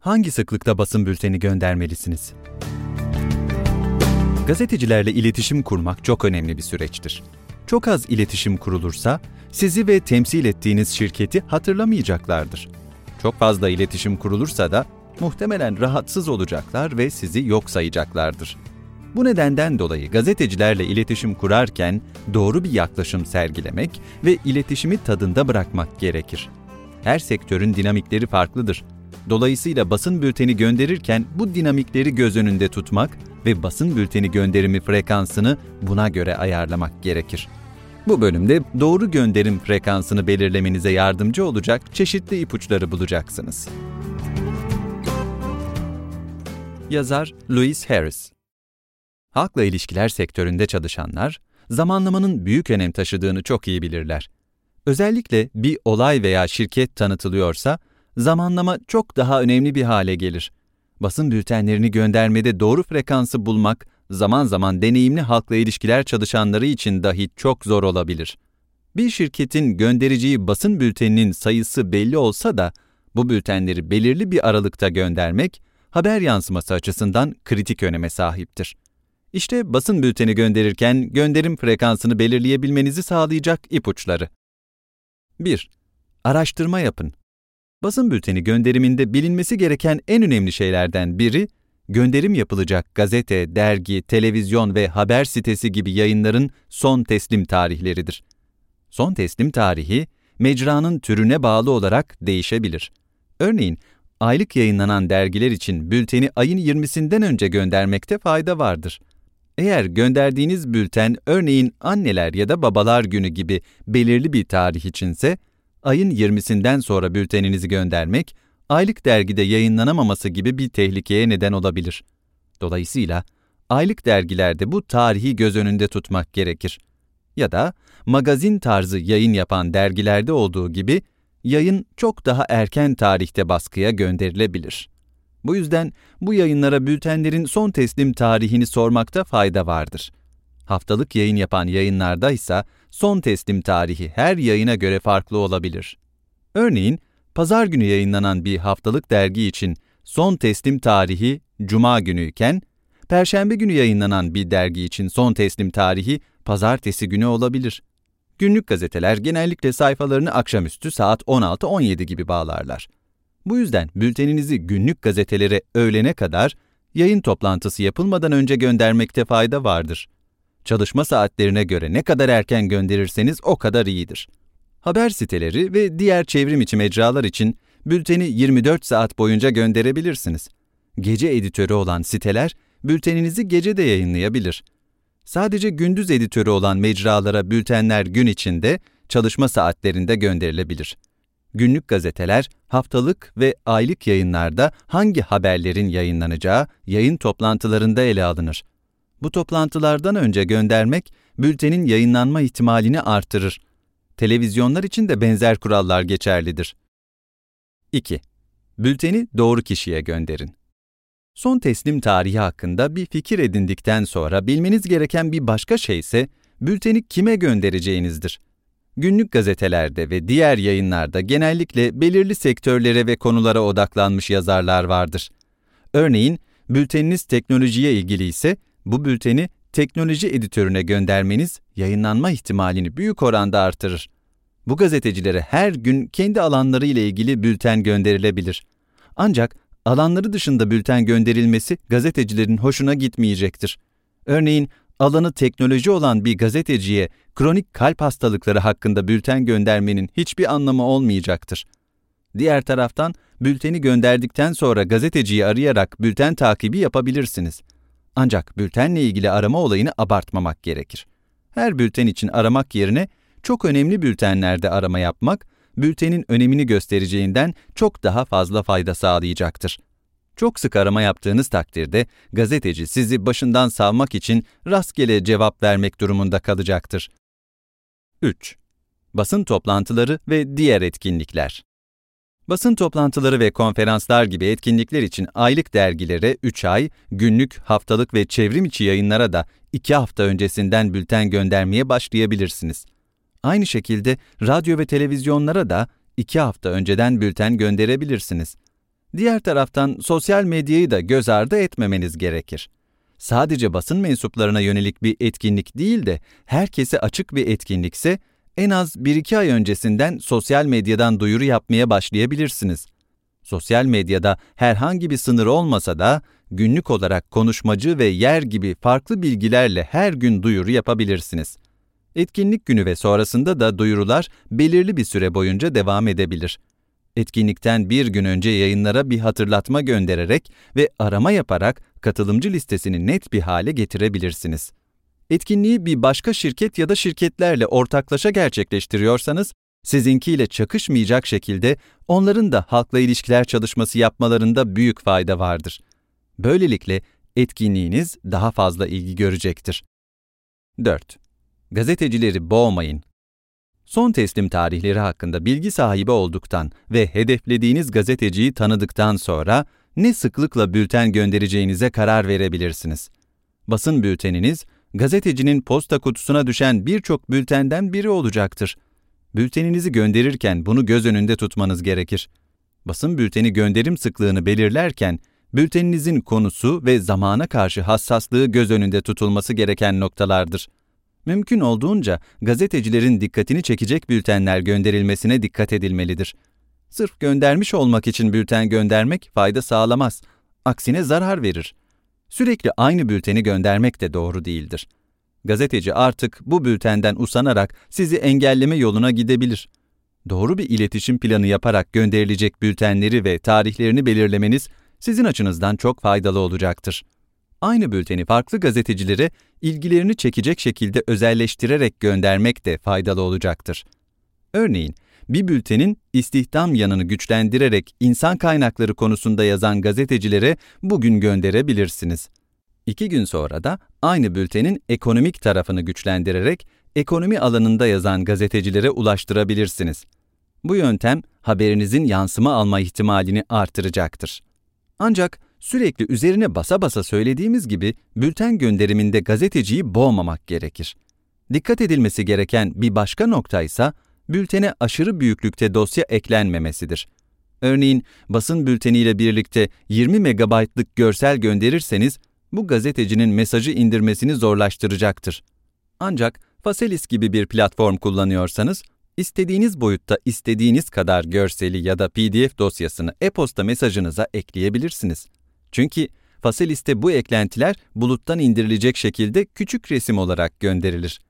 Hangi sıklıkta basın bülteni göndermelisiniz? Gazetecilerle iletişim kurmak çok önemli bir süreçtir. Çok az iletişim kurulursa sizi ve temsil ettiğiniz şirketi hatırlamayacaklardır. Çok fazla iletişim kurulursa da muhtemelen rahatsız olacaklar ve sizi yok sayacaklardır. Bu nedenden dolayı gazetecilerle iletişim kurarken doğru bir yaklaşım sergilemek ve iletişimi tadında bırakmak gerekir. Her sektörün dinamikleri farklıdır. Dolayısıyla basın bülteni gönderirken bu dinamikleri göz önünde tutmak ve basın bülteni gönderimi frekansını buna göre ayarlamak gerekir. Bu bölümde doğru gönderim frekansını belirlemenize yardımcı olacak çeşitli ipuçları bulacaksınız. Yazar Louis Harris Halkla ilişkiler sektöründe çalışanlar, zamanlamanın büyük önem taşıdığını çok iyi bilirler. Özellikle bir olay veya şirket tanıtılıyorsa, zamanlama çok daha önemli bir hale gelir. Basın bültenlerini göndermede doğru frekansı bulmak, zaman zaman deneyimli halkla ilişkiler çalışanları için dahi çok zor olabilir. Bir şirketin göndereceği basın bülteninin sayısı belli olsa da, bu bültenleri belirli bir aralıkta göndermek, haber yansıması açısından kritik öneme sahiptir. İşte basın bülteni gönderirken gönderim frekansını belirleyebilmenizi sağlayacak ipuçları. 1. Araştırma yapın. Basın bülteni gönderiminde bilinmesi gereken en önemli şeylerden biri, gönderim yapılacak gazete, dergi, televizyon ve haber sitesi gibi yayınların son teslim tarihleridir. Son teslim tarihi, mecranın türüne bağlı olarak değişebilir. Örneğin, aylık yayınlanan dergiler için bülteni ayın 20'sinden önce göndermekte fayda vardır. Eğer gönderdiğiniz bülten örneğin anneler ya da babalar günü gibi belirli bir tarih içinse, ayın 20'sinden sonra bülteninizi göndermek, aylık dergide yayınlanamaması gibi bir tehlikeye neden olabilir. Dolayısıyla, aylık dergilerde bu tarihi göz önünde tutmak gerekir. Ya da magazin tarzı yayın yapan dergilerde olduğu gibi, yayın çok daha erken tarihte baskıya gönderilebilir. Bu yüzden bu yayınlara bültenlerin son teslim tarihini sormakta fayda vardır. Haftalık yayın yapan yayınlarda ise son teslim tarihi her yayına göre farklı olabilir. Örneğin, pazar günü yayınlanan bir haftalık dergi için son teslim tarihi cuma günüyken, perşembe günü yayınlanan bir dergi için son teslim tarihi pazartesi günü olabilir. Günlük gazeteler genellikle sayfalarını akşamüstü saat 16-17 gibi bağlarlar. Bu yüzden bülteninizi günlük gazetelere öğlene kadar yayın toplantısı yapılmadan önce göndermekte fayda vardır. Çalışma saatlerine göre ne kadar erken gönderirseniz o kadar iyidir. Haber siteleri ve diğer çevrim içi mecralar için bülteni 24 saat boyunca gönderebilirsiniz. Gece editörü olan siteler bülteninizi gece de yayınlayabilir. Sadece gündüz editörü olan mecralara bültenler gün içinde, çalışma saatlerinde gönderilebilir. Günlük gazeteler, haftalık ve aylık yayınlarda hangi haberlerin yayınlanacağı yayın toplantılarında ele alınır. Bu toplantılardan önce göndermek, bültenin yayınlanma ihtimalini artırır. Televizyonlar için de benzer kurallar geçerlidir. 2. Bülteni doğru kişiye gönderin. Son teslim tarihi hakkında bir fikir edindikten sonra bilmeniz gereken bir başka şey ise bülteni kime göndereceğinizdir. Günlük gazetelerde ve diğer yayınlarda genellikle belirli sektörlere ve konulara odaklanmış yazarlar vardır. Örneğin, bülteniniz teknolojiye ilgili ise bu bülteni teknoloji editörüne göndermeniz yayınlanma ihtimalini büyük oranda artırır. Bu gazetecilere her gün kendi alanları ile ilgili bülten gönderilebilir. Ancak alanları dışında bülten gönderilmesi gazetecilerin hoşuna gitmeyecektir. Örneğin alanı teknoloji olan bir gazeteciye kronik kalp hastalıkları hakkında bülten göndermenin hiçbir anlamı olmayacaktır. Diğer taraftan bülteni gönderdikten sonra gazeteciyi arayarak bülten takibi yapabilirsiniz. Ancak bültenle ilgili arama olayını abartmamak gerekir. Her bülten için aramak yerine çok önemli bültenlerde arama yapmak, bültenin önemini göstereceğinden çok daha fazla fayda sağlayacaktır. Çok sık arama yaptığınız takdirde gazeteci sizi başından savmak için rastgele cevap vermek durumunda kalacaktır. 3. Basın toplantıları ve diğer etkinlikler. Basın toplantıları ve konferanslar gibi etkinlikler için aylık dergilere 3 ay, günlük, haftalık ve çevrim içi yayınlara da 2 hafta öncesinden bülten göndermeye başlayabilirsiniz. Aynı şekilde radyo ve televizyonlara da 2 hafta önceden bülten gönderebilirsiniz. Diğer taraftan sosyal medyayı da göz ardı etmemeniz gerekir. Sadece basın mensuplarına yönelik bir etkinlik değil de herkese açık bir etkinlikse en az 1-2 ay öncesinden sosyal medyadan duyuru yapmaya başlayabilirsiniz. Sosyal medyada herhangi bir sınır olmasa da günlük olarak konuşmacı ve yer gibi farklı bilgilerle her gün duyuru yapabilirsiniz. Etkinlik günü ve sonrasında da duyurular belirli bir süre boyunca devam edebilir. Etkinlikten bir gün önce yayınlara bir hatırlatma göndererek ve arama yaparak katılımcı listesini net bir hale getirebilirsiniz. Etkinliği bir başka şirket ya da şirketlerle ortaklaşa gerçekleştiriyorsanız, sizinkiyle çakışmayacak şekilde onların da halkla ilişkiler çalışması yapmalarında büyük fayda vardır. Böylelikle etkinliğiniz daha fazla ilgi görecektir. 4. Gazetecileri boğmayın. Son teslim tarihleri hakkında bilgi sahibi olduktan ve hedeflediğiniz gazeteciyi tanıdıktan sonra ne sıklıkla bülten göndereceğinize karar verebilirsiniz. Basın bülteniniz, gazetecinin posta kutusuna düşen birçok bültenden biri olacaktır. Bülteninizi gönderirken bunu göz önünde tutmanız gerekir. Basın bülteni gönderim sıklığını belirlerken, bülteninizin konusu ve zamana karşı hassaslığı göz önünde tutulması gereken noktalardır. Mümkün olduğunca gazetecilerin dikkatini çekecek bültenler gönderilmesine dikkat edilmelidir. Sırf göndermiş olmak için bülten göndermek fayda sağlamaz. Aksine zarar verir. Sürekli aynı bülteni göndermek de doğru değildir. Gazeteci artık bu bültenden usanarak sizi engelleme yoluna gidebilir. Doğru bir iletişim planı yaparak gönderilecek bültenleri ve tarihlerini belirlemeniz sizin açınızdan çok faydalı olacaktır. Aynı bülteni farklı gazetecilere ilgilerini çekecek şekilde özelleştirerek göndermek de faydalı olacaktır. Örneğin, bir bültenin istihdam yanını güçlendirerek insan kaynakları konusunda yazan gazetecilere bugün gönderebilirsiniz. İki gün sonra da aynı bültenin ekonomik tarafını güçlendirerek ekonomi alanında yazan gazetecilere ulaştırabilirsiniz. Bu yöntem haberinizin yansıma alma ihtimalini artıracaktır. Ancak sürekli üzerine basa basa söylediğimiz gibi bülten gönderiminde gazeteciyi boğmamak gerekir. Dikkat edilmesi gereken bir başka nokta ise bültene aşırı büyüklükte dosya eklenmemesidir. Örneğin basın bülteniyle birlikte 20 megabaytlık görsel gönderirseniz bu gazetecinin mesajı indirmesini zorlaştıracaktır. Ancak Faselis gibi bir platform kullanıyorsanız, istediğiniz boyutta istediğiniz kadar görseli ya da PDF dosyasını e-posta mesajınıza ekleyebilirsiniz. Çünkü Faselis'te bu eklentiler buluttan indirilecek şekilde küçük resim olarak gönderilir.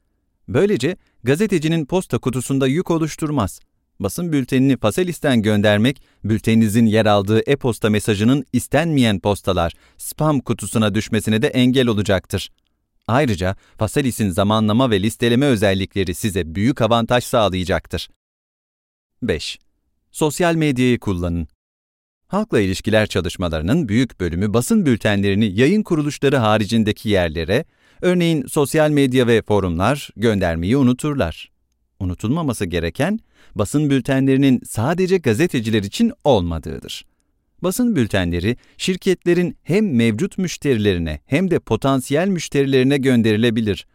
Böylece gazetecinin posta kutusunda yük oluşturmaz. Basın bültenini Faselis'ten göndermek, bülteninizin yer aldığı e-posta mesajının istenmeyen postalar, spam kutusuna düşmesine de engel olacaktır. Ayrıca Faselis'in zamanlama ve listeleme özellikleri size büyük avantaj sağlayacaktır. 5. Sosyal medyayı kullanın. Halkla ilişkiler çalışmalarının büyük bölümü basın bültenlerini yayın kuruluşları haricindeki yerlere, örneğin sosyal medya ve forumlar göndermeyi unuturlar. Unutulmaması gereken, basın bültenlerinin sadece gazeteciler için olmadığıdır. Basın bültenleri şirketlerin hem mevcut müşterilerine hem de potansiyel müşterilerine gönderilebilir.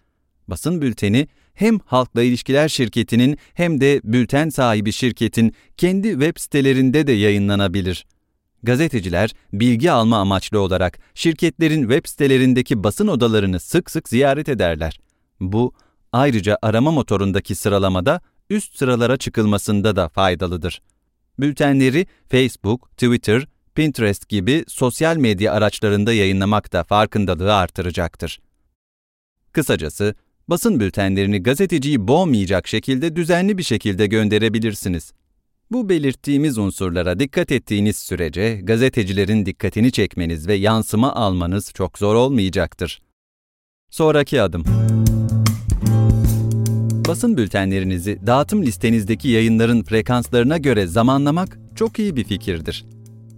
Basın bülteni hem halkla ilişkiler şirketinin hem de bülten sahibi şirketin kendi web sitelerinde de yayınlanabilir. Gazeteciler bilgi alma amaçlı olarak şirketlerin web sitelerindeki basın odalarını sık sık ziyaret ederler. Bu ayrıca arama motorundaki sıralamada üst sıralara çıkılmasında da faydalıdır. Bültenleri Facebook, Twitter, Pinterest gibi sosyal medya araçlarında yayınlamak da farkındalığı artıracaktır. Kısacası, basın bültenlerini gazeteciyi boğmayacak şekilde düzenli bir şekilde gönderebilirsiniz. Bu belirttiğimiz unsurlara dikkat ettiğiniz sürece gazetecilerin dikkatini çekmeniz ve yansıma almanız çok zor olmayacaktır. Sonraki adım Basın bültenlerinizi dağıtım listenizdeki yayınların frekanslarına göre zamanlamak çok iyi bir fikirdir.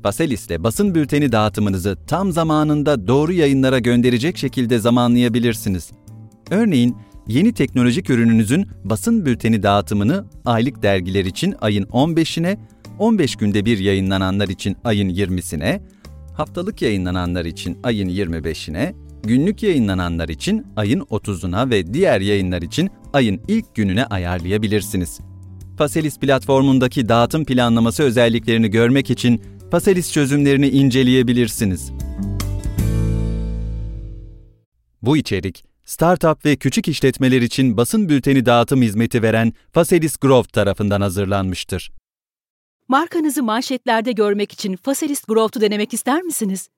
Faselis ile basın bülteni dağıtımınızı tam zamanında doğru yayınlara gönderecek şekilde zamanlayabilirsiniz. Örneğin, yeni teknolojik ürününüzün basın bülteni dağıtımını aylık dergiler için ayın 15'ine, 15 günde bir yayınlananlar için ayın 20'sine, haftalık yayınlananlar için ayın 25'ine, günlük yayınlananlar için ayın 30'una ve diğer yayınlar için ayın ilk gününe ayarlayabilirsiniz. Faselis platformundaki dağıtım planlaması özelliklerini görmek için Faselis çözümlerini inceleyebilirsiniz. Bu içerik, startup ve küçük işletmeler için basın bülteni dağıtım hizmeti veren Faselis Growth tarafından hazırlanmıştır. Markanızı manşetlerde görmek için Faselis Growth'u denemek ister misiniz?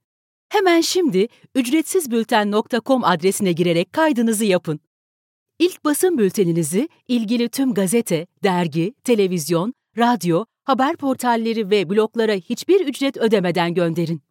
Hemen şimdi ücretsizbülten.com adresine girerek kaydınızı yapın. İlk basın bülteninizi ilgili tüm gazete, dergi, televizyon, radyo, haber portalleri ve bloglara hiçbir ücret ödemeden gönderin.